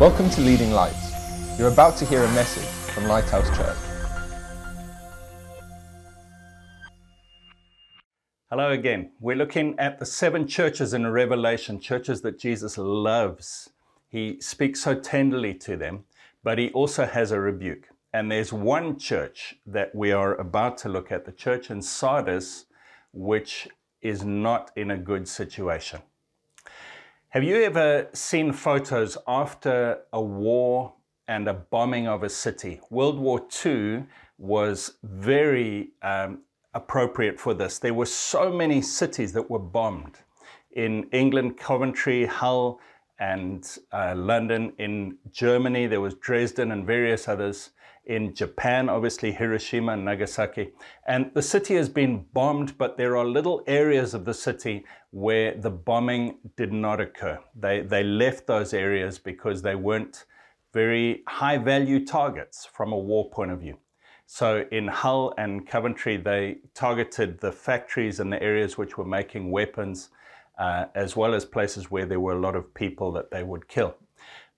Welcome to Leading Lights. You're about to hear a message from Lighthouse Church. Hello again. We're looking at the seven churches in Revelation, churches that Jesus loves. He speaks so tenderly to them, but he also has a rebuke. And there's one church that we are about to look at, the church in Sardis, which is not in a good situation. Have you ever seen photos after a war and a bombing of a city? World War II was very um, appropriate for this. There were so many cities that were bombed. In England, Coventry, Hull, and uh, London. In Germany, there was Dresden and various others. In Japan, obviously Hiroshima and Nagasaki. And the city has been bombed, but there are little areas of the city where the bombing did not occur. They, they left those areas because they weren't very high value targets from a war point of view. So in Hull and Coventry, they targeted the factories and the areas which were making weapons, uh, as well as places where there were a lot of people that they would kill.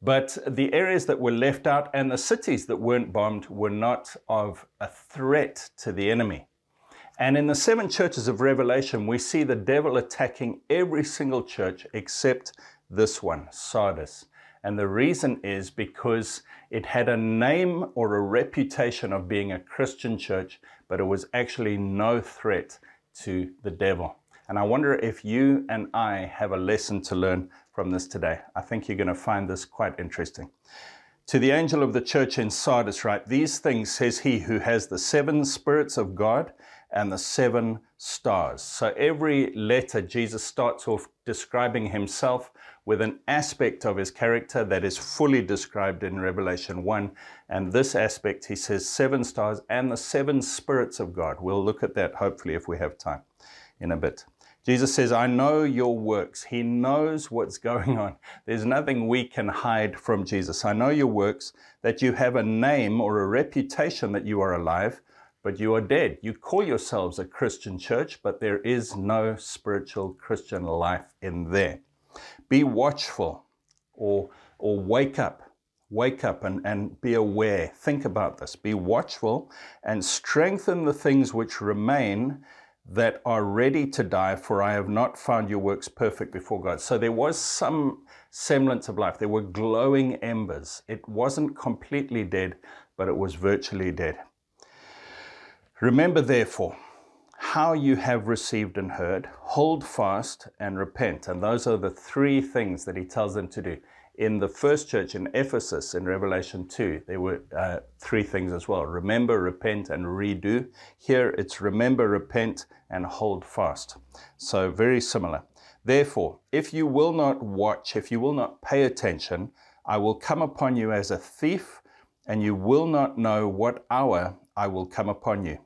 But the areas that were left out and the cities that weren't bombed were not of a threat to the enemy. And in the seven churches of Revelation, we see the devil attacking every single church except this one, Sardis. And the reason is because it had a name or a reputation of being a Christian church, but it was actually no threat to the devil. And I wonder if you and I have a lesson to learn from this today. I think you're going to find this quite interesting. To the angel of the church in Sardis, write, These things says he who has the seven spirits of God and the seven stars. So every letter, Jesus starts off describing himself with an aspect of his character that is fully described in Revelation 1. And this aspect, he says, seven stars and the seven spirits of God. We'll look at that hopefully if we have time in a bit. Jesus says, I know your works. He knows what's going on. There's nothing we can hide from Jesus. I know your works, that you have a name or a reputation that you are alive, but you are dead. You call yourselves a Christian church, but there is no spiritual Christian life in there. Be watchful or, or wake up. Wake up and, and be aware. Think about this. Be watchful and strengthen the things which remain that are ready to die, for I have not found your works perfect before God. So there was some semblance of life. There were glowing embers. It wasn't completely dead, but it was virtually dead. Remember, therefore, how you have received and heard, hold fast and repent. And those are the three things that he tells them to do. In the first church in Ephesus in Revelation 2, there were uh, three things as well remember, repent, and redo. Here it's remember, repent, and hold fast. So very similar. Therefore, if you will not watch, if you will not pay attention, I will come upon you as a thief, and you will not know what hour I will come upon you.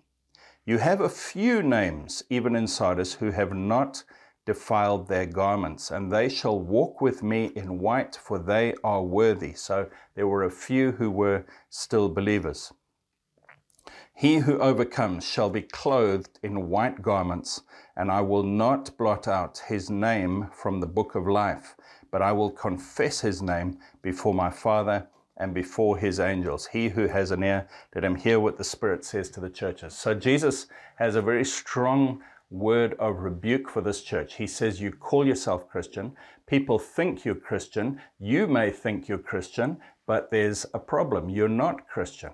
You have a few names, even in Sardis, who have not defiled their garments, and they shall walk with me in white, for they are worthy. So there were a few who were still believers. He who overcomes shall be clothed in white garments, and I will not blot out his name from the book of life, but I will confess his name before my Father and before his angels. He who has an ear, let him hear what the Spirit says to the churches. So Jesus has a very strong word of rebuke for this church. He says, You call yourself Christian. People think you're Christian. You may think you're Christian, but there's a problem. You're not Christian.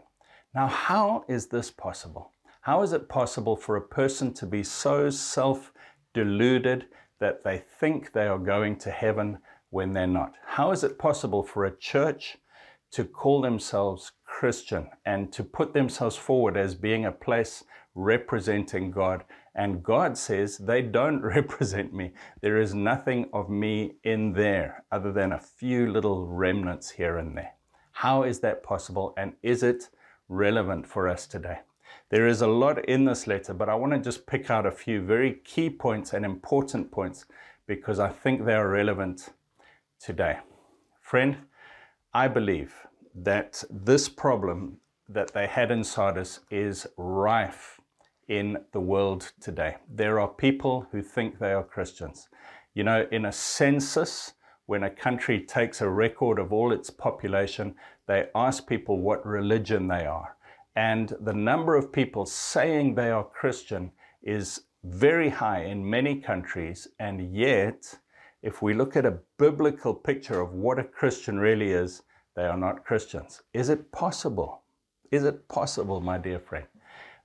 Now, how is this possible? How is it possible for a person to be so self deluded that they think they are going to heaven when they're not? How is it possible for a church to call themselves Christian and to put themselves forward as being a place representing God. And God says, they don't represent me. There is nothing of me in there other than a few little remnants here and there. How is that possible? And is it relevant for us today? There is a lot in this letter, but I want to just pick out a few very key points and important points because I think they are relevant today. Friend, I believe that this problem that they had in Sardis is rife in the world today. There are people who think they are Christians. You know, in a census when a country takes a record of all its population, they ask people what religion they are. And the number of people saying they are Christian is very high in many countries. And yet, if we look at a biblical picture of what a Christian really is, they are not Christians. Is it possible? Is it possible, my dear friend,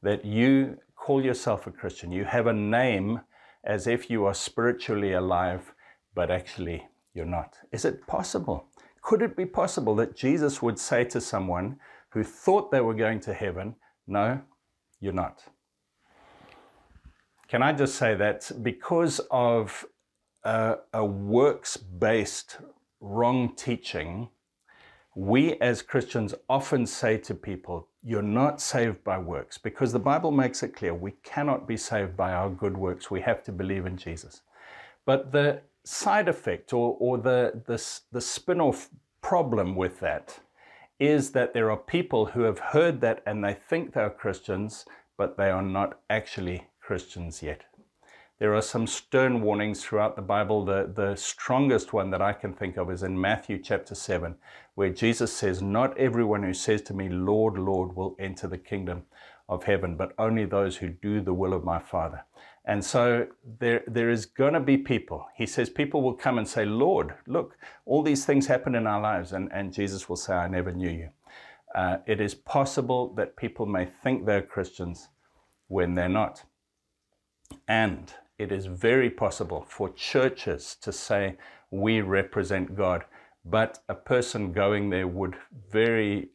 that you call yourself a Christian? You have a name as if you are spiritually alive, but actually you're not. Is it possible? Could it be possible that Jesus would say to someone who thought they were going to heaven, No, you're not? Can I just say that because of a, a works based wrong teaching, we as Christians often say to people, You're not saved by works, because the Bible makes it clear we cannot be saved by our good works. We have to believe in Jesus. But the side effect or, or the, the, the spin off problem with that is that there are people who have heard that and they think they're Christians, but they are not actually Christians yet. There are some stern warnings throughout the Bible. The, the strongest one that I can think of is in Matthew chapter 7, where Jesus says, Not everyone who says to me, Lord, Lord, will enter the kingdom of heaven, but only those who do the will of my Father. And so there, there is going to be people. He says people will come and say, Lord, look, all these things happen in our lives. And, and Jesus will say, I never knew you. Uh, it is possible that people may think they're Christians when they're not. And it is very possible for churches to say, we represent God. But a person going there would very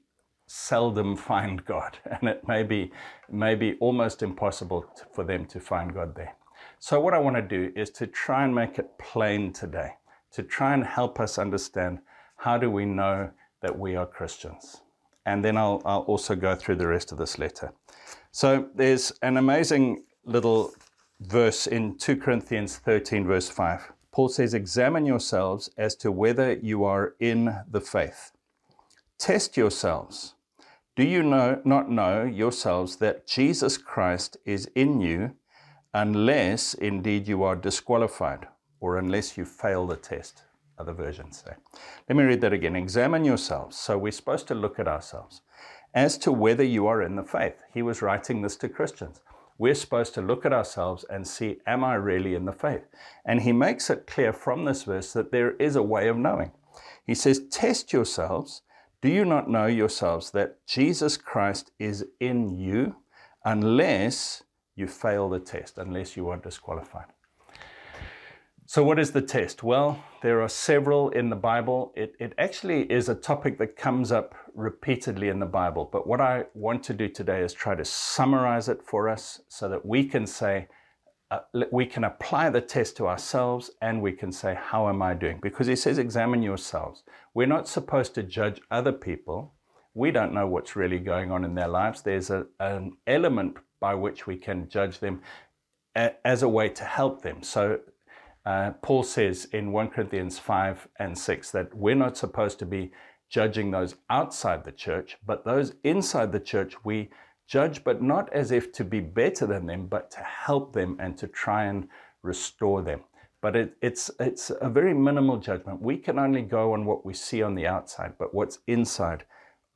seldom find God, and it may be, may be almost impossible to, for them to find God there. So, what I want to do is to try and make it plain today, to try and help us understand how do we know that we are Christians. And then I'll, I'll also go through the rest of this letter. So, there's an amazing little verse in 2 Corinthians 13, verse 5. Paul says, Examine yourselves as to whether you are in the faith. Test yourselves. Do you know, not know yourselves that Jesus Christ is in you, unless indeed you are disqualified, or unless you fail the test? Other versions say. Let me read that again. Examine yourselves. So we're supposed to look at ourselves as to whether you are in the faith. He was writing this to Christians. We're supposed to look at ourselves and see, am I really in the faith? And he makes it clear from this verse that there is a way of knowing. He says, Test yourselves do you not know yourselves that Jesus Christ is in you unless you fail the test, unless you are disqualified? So, what is the test? Well, there are several in the Bible. It, it actually is a topic that comes up repeatedly in the Bible. But what I want to do today is try to summarize it for us so that we can say, uh, we can apply the test to ourselves and we can say, How am I doing? Because he says, Examine yourselves. We're not supposed to judge other people. We don't know what's really going on in their lives. There's a, an element by which we can judge them as a way to help them. So, uh, Paul says in 1 Corinthians 5 and 6 that we're not supposed to be judging those outside the church, but those inside the church, we Judge, but not as if to be better than them, but to help them and to try and restore them. But it, it's, it's a very minimal judgment. We can only go on what we see on the outside, but what's inside,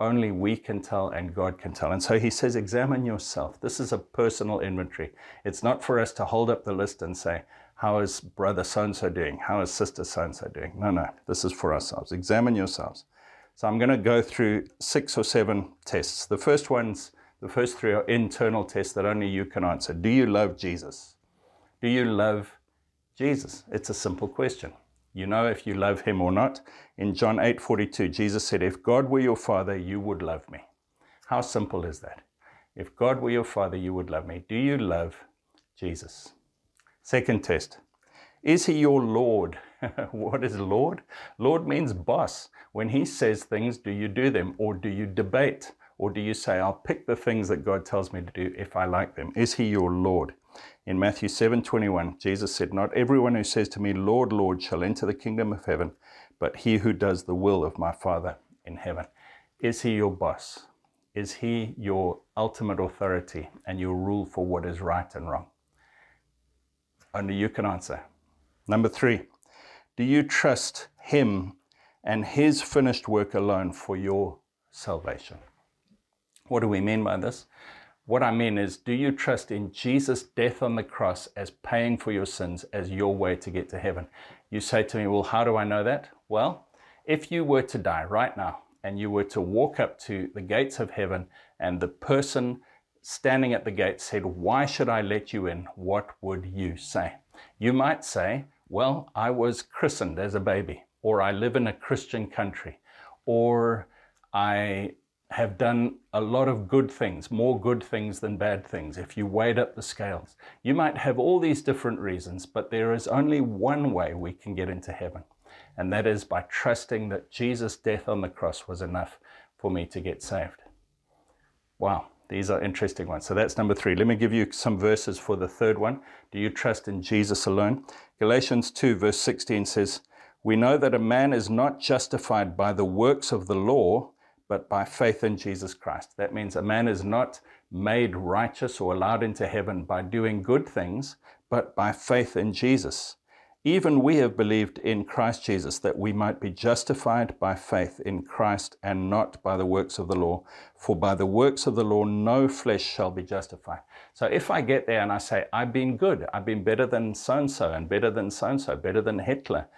only we can tell and God can tell. And so he says, examine yourself. This is a personal inventory. It's not for us to hold up the list and say, how is brother so and so doing? How is sister so and so doing? No, no, this is for ourselves. Examine yourselves. So I'm going to go through six or seven tests. The first one's the first three are internal tests that only you can answer. Do you love Jesus? Do you love Jesus? It's a simple question. You know if you love him or not. In John 8:42, Jesus said, "If God were your father, you would love me." How simple is that? If God were your father, you would love me. Do you love Jesus? Second test. Is he your Lord? what is Lord? Lord means boss. When he says things, do you do them or do you debate? Or do you say, I'll pick the things that God tells me to do if I like them? Is he your Lord? In Matthew 7 21, Jesus said, Not everyone who says to me, Lord, Lord, shall enter the kingdom of heaven, but he who does the will of my Father in heaven. Is he your boss? Is he your ultimate authority and your rule for what is right and wrong? Only you can answer. Number three, Do you trust Him and His finished work alone for your salvation? What do we mean by this? What I mean is, do you trust in Jesus' death on the cross as paying for your sins as your way to get to heaven? You say to me, Well, how do I know that? Well, if you were to die right now and you were to walk up to the gates of heaven and the person standing at the gate said, Why should I let you in? What would you say? You might say, Well, I was christened as a baby, or I live in a Christian country, or I have done a lot of good things, more good things than bad things, if you weighed up the scales. You might have all these different reasons, but there is only one way we can get into heaven, and that is by trusting that Jesus' death on the cross was enough for me to get saved. Wow, these are interesting ones. So that's number three. Let me give you some verses for the third one. Do you trust in Jesus alone? Galatians 2, verse 16 says, We know that a man is not justified by the works of the law but by faith in Jesus Christ. That means a man is not made righteous or allowed into heaven by doing good things, but by faith in Jesus. Even we have believed in Christ Jesus that we might be justified by faith in Christ and not by the works of the law. For by the works of the law, no flesh shall be justified. So if I get there and I say, I've been good, I've been better than so and so, and better than so and so, better than Hitler,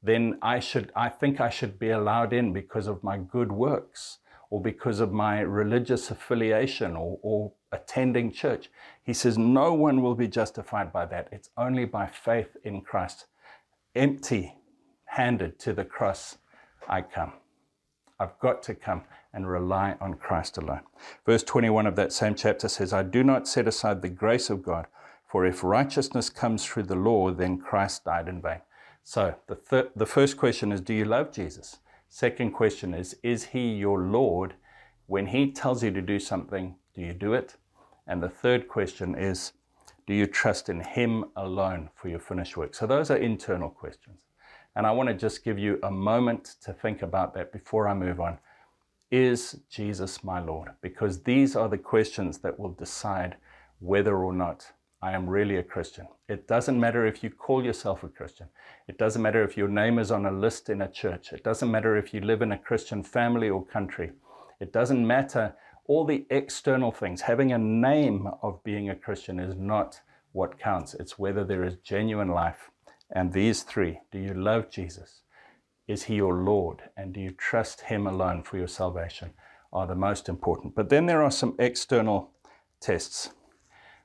then I should, I think I should be allowed in because of my good works or because of my religious affiliation or, or attending church. He says, No one will be justified by that. It's only by faith in Christ. Empty handed to the cross, I come. I've got to come and rely on Christ alone. Verse 21 of that same chapter says, I do not set aside the grace of God, for if righteousness comes through the law, then Christ died in vain. So the, thir- the first question is, Do you love Jesus? Second question is Is He your Lord? When He tells you to do something, do you do it? And the third question is Do you trust in Him alone for your finished work? So those are internal questions. And I want to just give you a moment to think about that before I move on. Is Jesus my Lord? Because these are the questions that will decide whether or not I am really a Christian. It doesn't matter if you call yourself a Christian. It doesn't matter if your name is on a list in a church. It doesn't matter if you live in a Christian family or country. It doesn't matter all the external things. Having a name of being a Christian is not what counts. It's whether there is genuine life. And these three do you love Jesus? Is he your Lord? And do you trust him alone for your salvation? Are the most important. But then there are some external tests.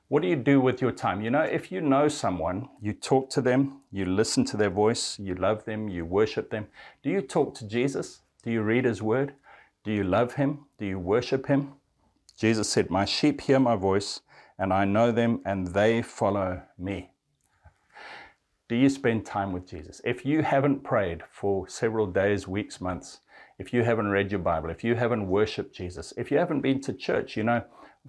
What do you do with your time? You know, if you know someone, you talk to them, you listen to their voice, you love them, you worship them. Do you talk to Jesus? Do you read his word? Do you love him? Do you worship him? Jesus said, My sheep hear my voice, and I know them, and they follow me. Do you spend time with Jesus? If you haven't prayed for several days, weeks, months, if you haven't read your Bible, if you haven't worshiped Jesus, if you haven't been to church, you know,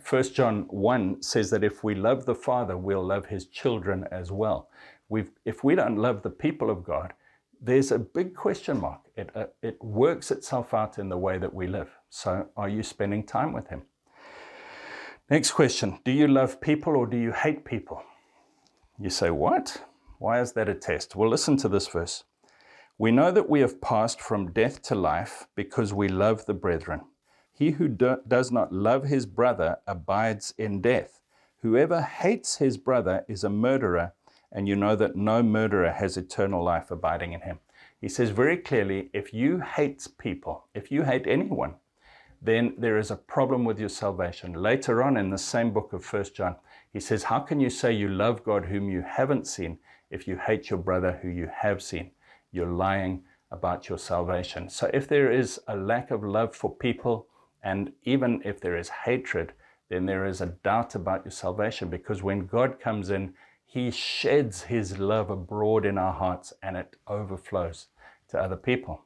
1 John 1 says that if we love the Father, we'll love his children as well. We've, if we don't love the people of God, there's a big question mark. It, uh, it works itself out in the way that we live. So, are you spending time with him? Next question Do you love people or do you hate people? You say, What? Why is that a test? Well, listen to this verse. We know that we have passed from death to life because we love the brethren. He who do, does not love his brother abides in death. Whoever hates his brother is a murderer, and you know that no murderer has eternal life abiding in him. He says very clearly if you hate people, if you hate anyone, then there is a problem with your salvation. Later on in the same book of 1 John, he says, How can you say you love God whom you haven't seen if you hate your brother who you have seen? You're lying about your salvation. So if there is a lack of love for people, and even if there is hatred, then there is a doubt about your salvation because when God comes in, He sheds His love abroad in our hearts and it overflows to other people.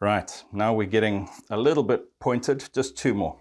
Right, now we're getting a little bit pointed, just two more.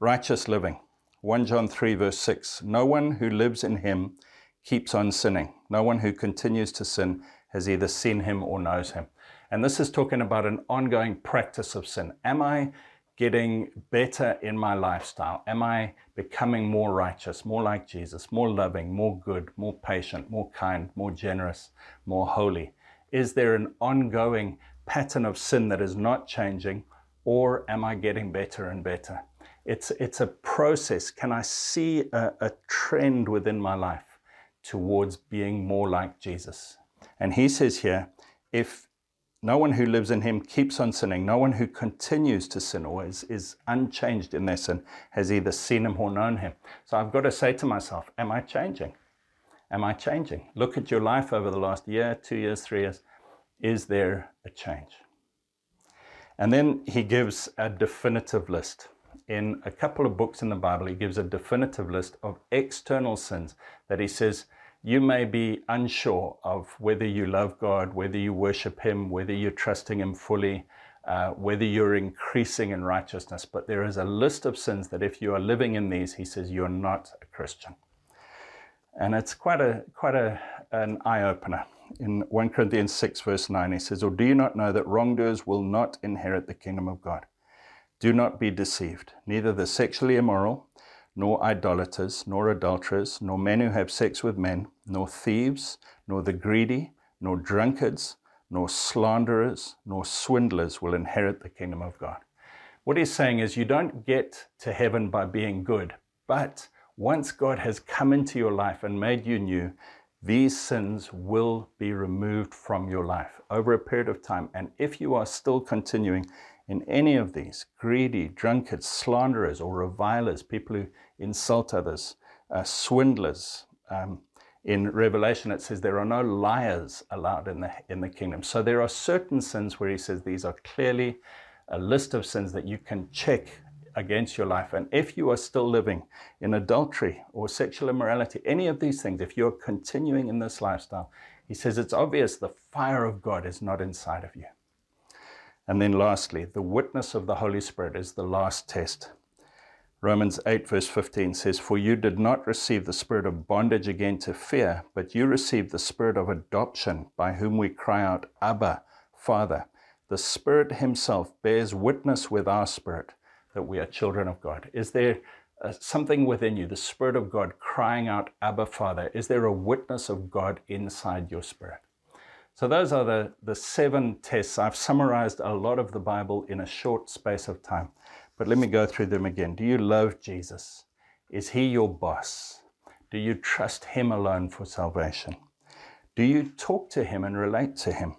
Righteous living. 1 John 3, verse 6. No one who lives in Him keeps on sinning. No one who continues to sin has either seen Him or knows Him. And this is talking about an ongoing practice of sin. Am I getting better in my lifestyle? Am I becoming more righteous, more like Jesus, more loving, more good, more patient, more kind, more generous, more holy? Is there an ongoing pattern of sin that is not changing? Or am I getting better and better? It's, it's a process. Can I see a, a trend within my life towards being more like Jesus? And he says here, if no one who lives in him keeps on sinning, no one who continues to sin or is, is unchanged in their sin has either seen him or known him. So I've got to say to myself, Am I changing? Am I changing? Look at your life over the last year, two years, three years. Is there a change? And then he gives a definitive list. In a couple of books in the Bible, he gives a definitive list of external sins that he says you may be unsure of whether you love God, whether you worship Him, whether you're trusting Him fully, uh, whether you're increasing in righteousness. But there is a list of sins that if you are living in these, he says you're not a Christian. And it's quite a quite a an eye opener. In 1 Corinthians 6, verse 9, he says, Or do you not know that wrongdoers will not inherit the kingdom of God? Do not be deceived. Neither the sexually immoral, nor idolaters, nor adulterers, nor men who have sex with men, nor thieves, nor the greedy, nor drunkards, nor slanderers, nor swindlers will inherit the kingdom of God. What he's saying is, you don't get to heaven by being good, but once God has come into your life and made you new, these sins will be removed from your life over a period of time. And if you are still continuing in any of these greedy, drunkards, slanderers, or revilers, people who insult others, uh, swindlers, um, in Revelation it says there are no liars allowed in the, in the kingdom. So there are certain sins where he says these are clearly a list of sins that you can check against your life. And if you are still living in adultery or sexual immorality, any of these things, if you're continuing in this lifestyle, he says it's obvious the fire of God is not inside of you. And then lastly, the witness of the Holy Spirit is the last test. Romans 8, verse 15 says, For you did not receive the spirit of bondage again to fear, but you received the spirit of adoption, by whom we cry out, Abba, Father. The Spirit Himself bears witness with our spirit that we are children of God? Is there uh, something within you, the Spirit of God crying out, Abba, Father? Is there a witness of God inside your spirit? So, those are the, the seven tests. I've summarized a lot of the Bible in a short space of time, but let me go through them again. Do you love Jesus? Is he your boss? Do you trust him alone for salvation? Do you talk to him and relate to him?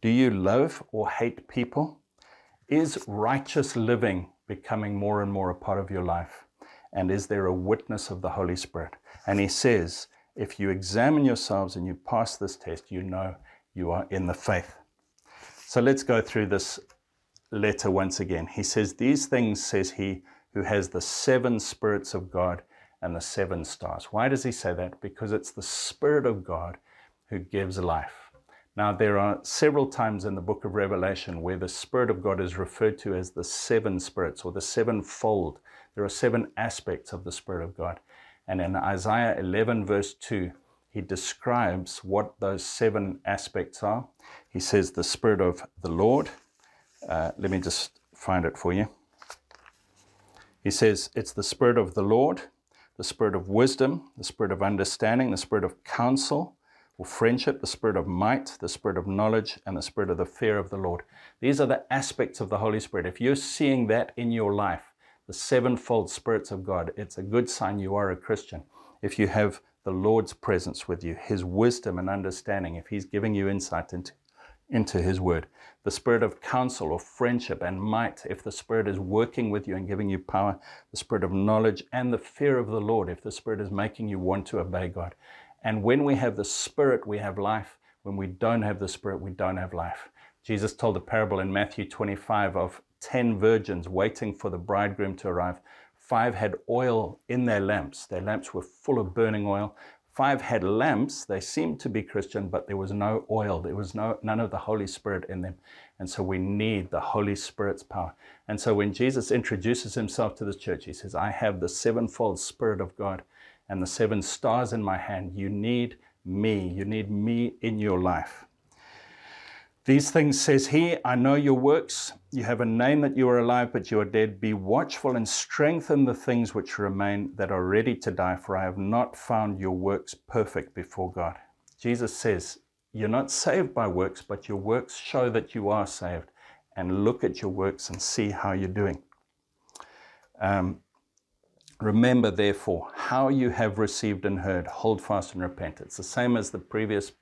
Do you love or hate people? Is righteous living becoming more and more a part of your life? And is there a witness of the Holy Spirit? And he says, if you examine yourselves and you pass this test, you know you are in the faith. So let's go through this letter once again. He says, These things, says he, who has the seven spirits of God and the seven stars. Why does he say that? Because it's the Spirit of God who gives life. Now, there are several times in the book of Revelation where the Spirit of God is referred to as the seven spirits or the sevenfold. There are seven aspects of the Spirit of God. And in Isaiah 11, verse 2, he describes what those seven aspects are. He says, The Spirit of the Lord. Uh, let me just find it for you. He says, It's the Spirit of the Lord, the Spirit of wisdom, the Spirit of understanding, the Spirit of counsel or friendship, the spirit of might, the spirit of knowledge, and the spirit of the fear of the Lord. These are the aspects of the Holy Spirit. If you're seeing that in your life, the sevenfold spirits of God, it's a good sign you are a Christian. If you have the Lord's presence with you, His wisdom and understanding, if He's giving you insight into, into His word, the spirit of counsel or friendship and might, if the Spirit is working with you and giving you power, the spirit of knowledge and the fear of the Lord, if the Spirit is making you want to obey God. And when we have the Spirit, we have life. When we don't have the Spirit, we don't have life. Jesus told a parable in Matthew 25 of 10 virgins waiting for the bridegroom to arrive. Five had oil in their lamps. Their lamps were full of burning oil. Five had lamps. They seemed to be Christian, but there was no oil. There was no, none of the Holy Spirit in them. And so we need the Holy Spirit's power. And so when Jesus introduces himself to the church, he says, I have the sevenfold Spirit of God and the seven stars in my hand. You need me. You need me in your life. These things says he, I know your works. You have a name that you are alive, but you are dead. Be watchful and strengthen the things which remain that are ready to die, for I have not found your works perfect before God. Jesus says, you're not saved by works, but your works show that you are saved. And look at your works and see how you're doing. Um, Remember, therefore, how you have received and heard, hold fast and repent. It's the same as the previous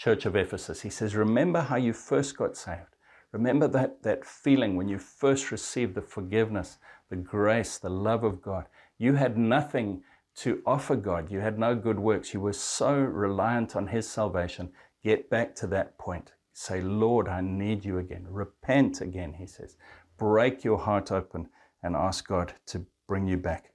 church of Ephesus. He says, Remember how you first got saved. Remember that, that feeling when you first received the forgiveness, the grace, the love of God. You had nothing to offer God, you had no good works. You were so reliant on His salvation. Get back to that point. Say, Lord, I need you again. Repent again, He says. Break your heart open and ask God to bring you back.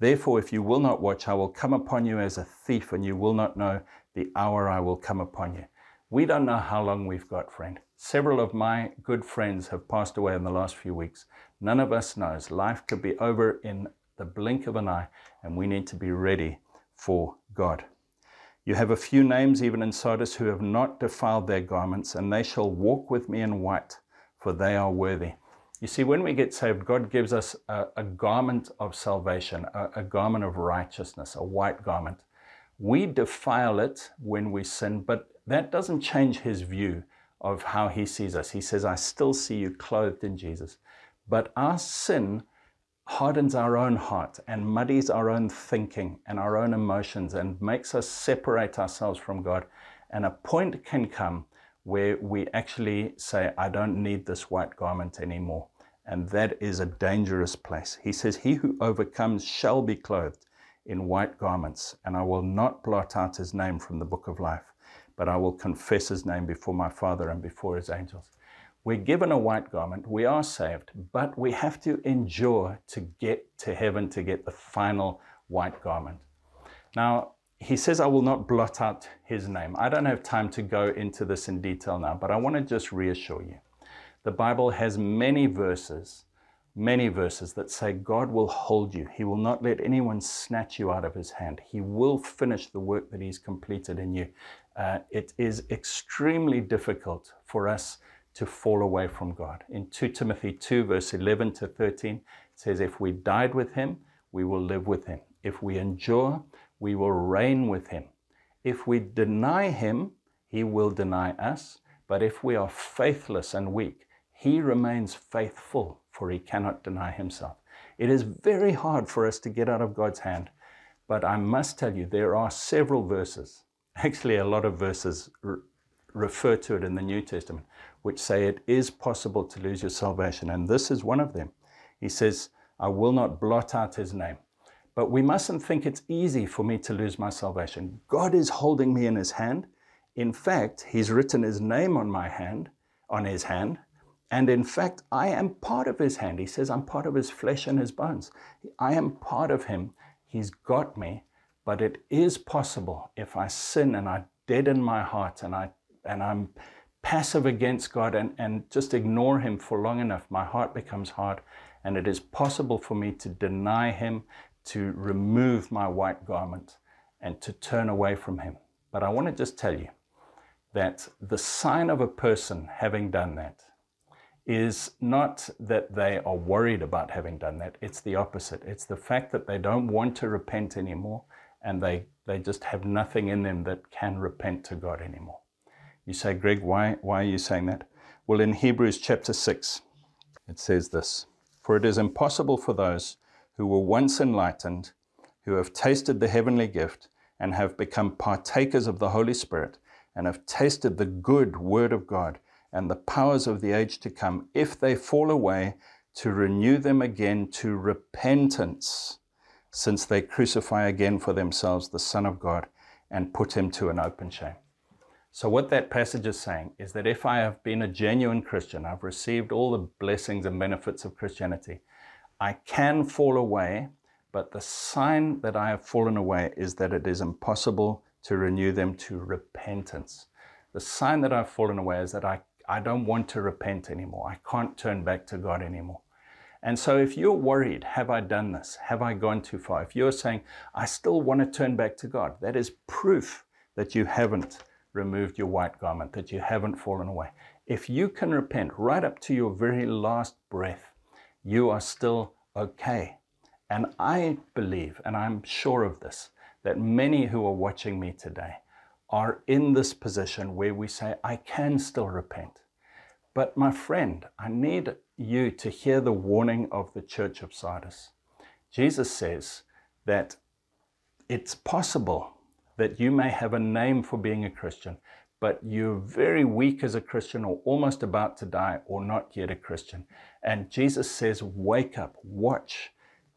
Therefore, if you will not watch, I will come upon you as a thief, and you will not know the hour I will come upon you. We don't know how long we've got, friend. Several of my good friends have passed away in the last few weeks. None of us knows. Life could be over in the blink of an eye, and we need to be ready for God. You have a few names, even in Sardis, who have not defiled their garments, and they shall walk with me in white, for they are worthy. You see, when we get saved, God gives us a, a garment of salvation, a, a garment of righteousness, a white garment. We defile it when we sin, but that doesn't change his view of how he sees us. He says, I still see you clothed in Jesus. But our sin hardens our own heart and muddies our own thinking and our own emotions and makes us separate ourselves from God. And a point can come where we actually say, I don't need this white garment anymore and that is a dangerous place. He says, He who overcomes shall be clothed in white garments, and I will not blot out his name from the book of life, but I will confess his name before my Father and before his angels. We're given a white garment, we are saved, but we have to endure to get to heaven to get the final white garment. Now, he says, I will not blot out his name. I don't have time to go into this in detail now, but I want to just reassure you the Bible has many verses, many verses that say God will hold you. He will not let anyone snatch you out of his hand. He will finish the work that he's completed in you. Uh, it is extremely difficult for us to fall away from God. In 2 Timothy 2, verse 11 to 13, it says, If we died with him, we will live with him. If we endure, we will reign with him. If we deny him, he will deny us. But if we are faithless and weak, he remains faithful, for he cannot deny himself. It is very hard for us to get out of God's hand, but I must tell you, there are several verses, actually, a lot of verses re- refer to it in the New Testament, which say it is possible to lose your salvation. And this is one of them. He says, I will not blot out his name. But we mustn't think it's easy for me to lose my salvation. God is holding me in his hand. In fact, he's written his name on my hand, on his hand, and in fact, I am part of his hand. He says, I'm part of his flesh and his bones. I am part of him. He's got me. But it is possible if I sin and I deaden my heart and, I, and I'm passive against God and, and just ignore him for long enough, my heart becomes hard. And it is possible for me to deny him, to remove my white garment, and to turn away from him. But I want to just tell you that the sign of a person having done that is not that they are worried about having done that. It's the opposite. It's the fact that they don't want to repent anymore and they, they just have nothing in them that can repent to God anymore. You say, Greg, why, why are you saying that? Well, in Hebrews chapter 6, it says this For it is impossible for those who were once enlightened, who have tasted the heavenly gift, and have become partakers of the Holy Spirit, and have tasted the good word of God and the powers of the age to come, if they fall away, to renew them again to repentance, since they crucify again for themselves the Son of God and put him to an open shame. So, what that passage is saying is that if I have been a genuine Christian, I've received all the blessings and benefits of Christianity, I can fall away, but the sign that I have fallen away is that it is impossible to renew them to repentance. The sign that I've fallen away is that I I don't want to repent anymore. I can't turn back to God anymore. And so, if you're worried, have I done this? Have I gone too far? If you're saying, I still want to turn back to God, that is proof that you haven't removed your white garment, that you haven't fallen away. If you can repent right up to your very last breath, you are still okay. And I believe, and I'm sure of this, that many who are watching me today are in this position where we say, I can still repent. But my friend, I need you to hear the warning of the church of Sardis. Jesus says that it's possible that you may have a name for being a Christian, but you're very weak as a Christian or almost about to die or not yet a Christian. And Jesus says, Wake up, watch,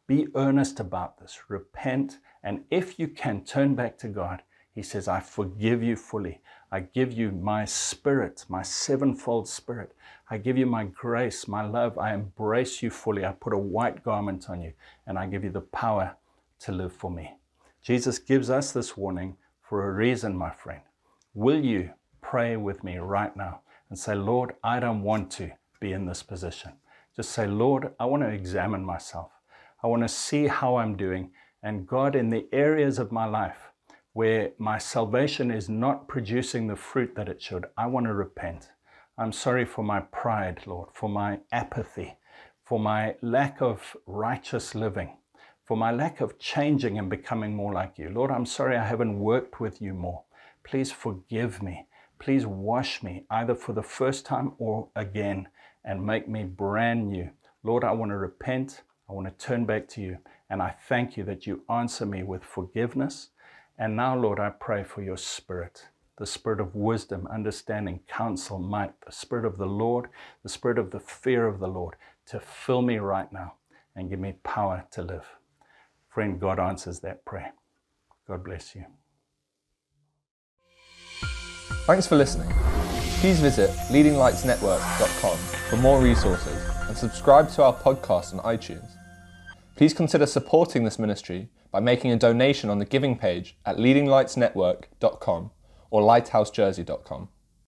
be earnest about this, repent, and if you can, turn back to God. He says, I forgive you fully. I give you my spirit, my sevenfold spirit. I give you my grace, my love. I embrace you fully. I put a white garment on you, and I give you the power to live for me. Jesus gives us this warning for a reason, my friend. Will you pray with me right now and say, Lord, I don't want to be in this position? Just say, Lord, I want to examine myself. I want to see how I'm doing. And God, in the areas of my life where my salvation is not producing the fruit that it should, I want to repent. I'm sorry for my pride, Lord, for my apathy, for my lack of righteous living, for my lack of changing and becoming more like you. Lord, I'm sorry I haven't worked with you more. Please forgive me. Please wash me, either for the first time or again, and make me brand new. Lord, I want to repent. I want to turn back to you. And I thank you that you answer me with forgiveness and now, Lord, I pray for your spirit, the spirit of wisdom, understanding, counsel, might, the spirit of the Lord, the spirit of the fear of the Lord to fill me right now and give me power to live. Friend, God answers that prayer. God bless you. Thanks for listening. Please visit leadinglightsnetwork.com for more resources and subscribe to our podcast on iTunes. Please consider supporting this ministry by making a donation on the giving page at leadinglightsnetwork.com or lighthousejersey.com.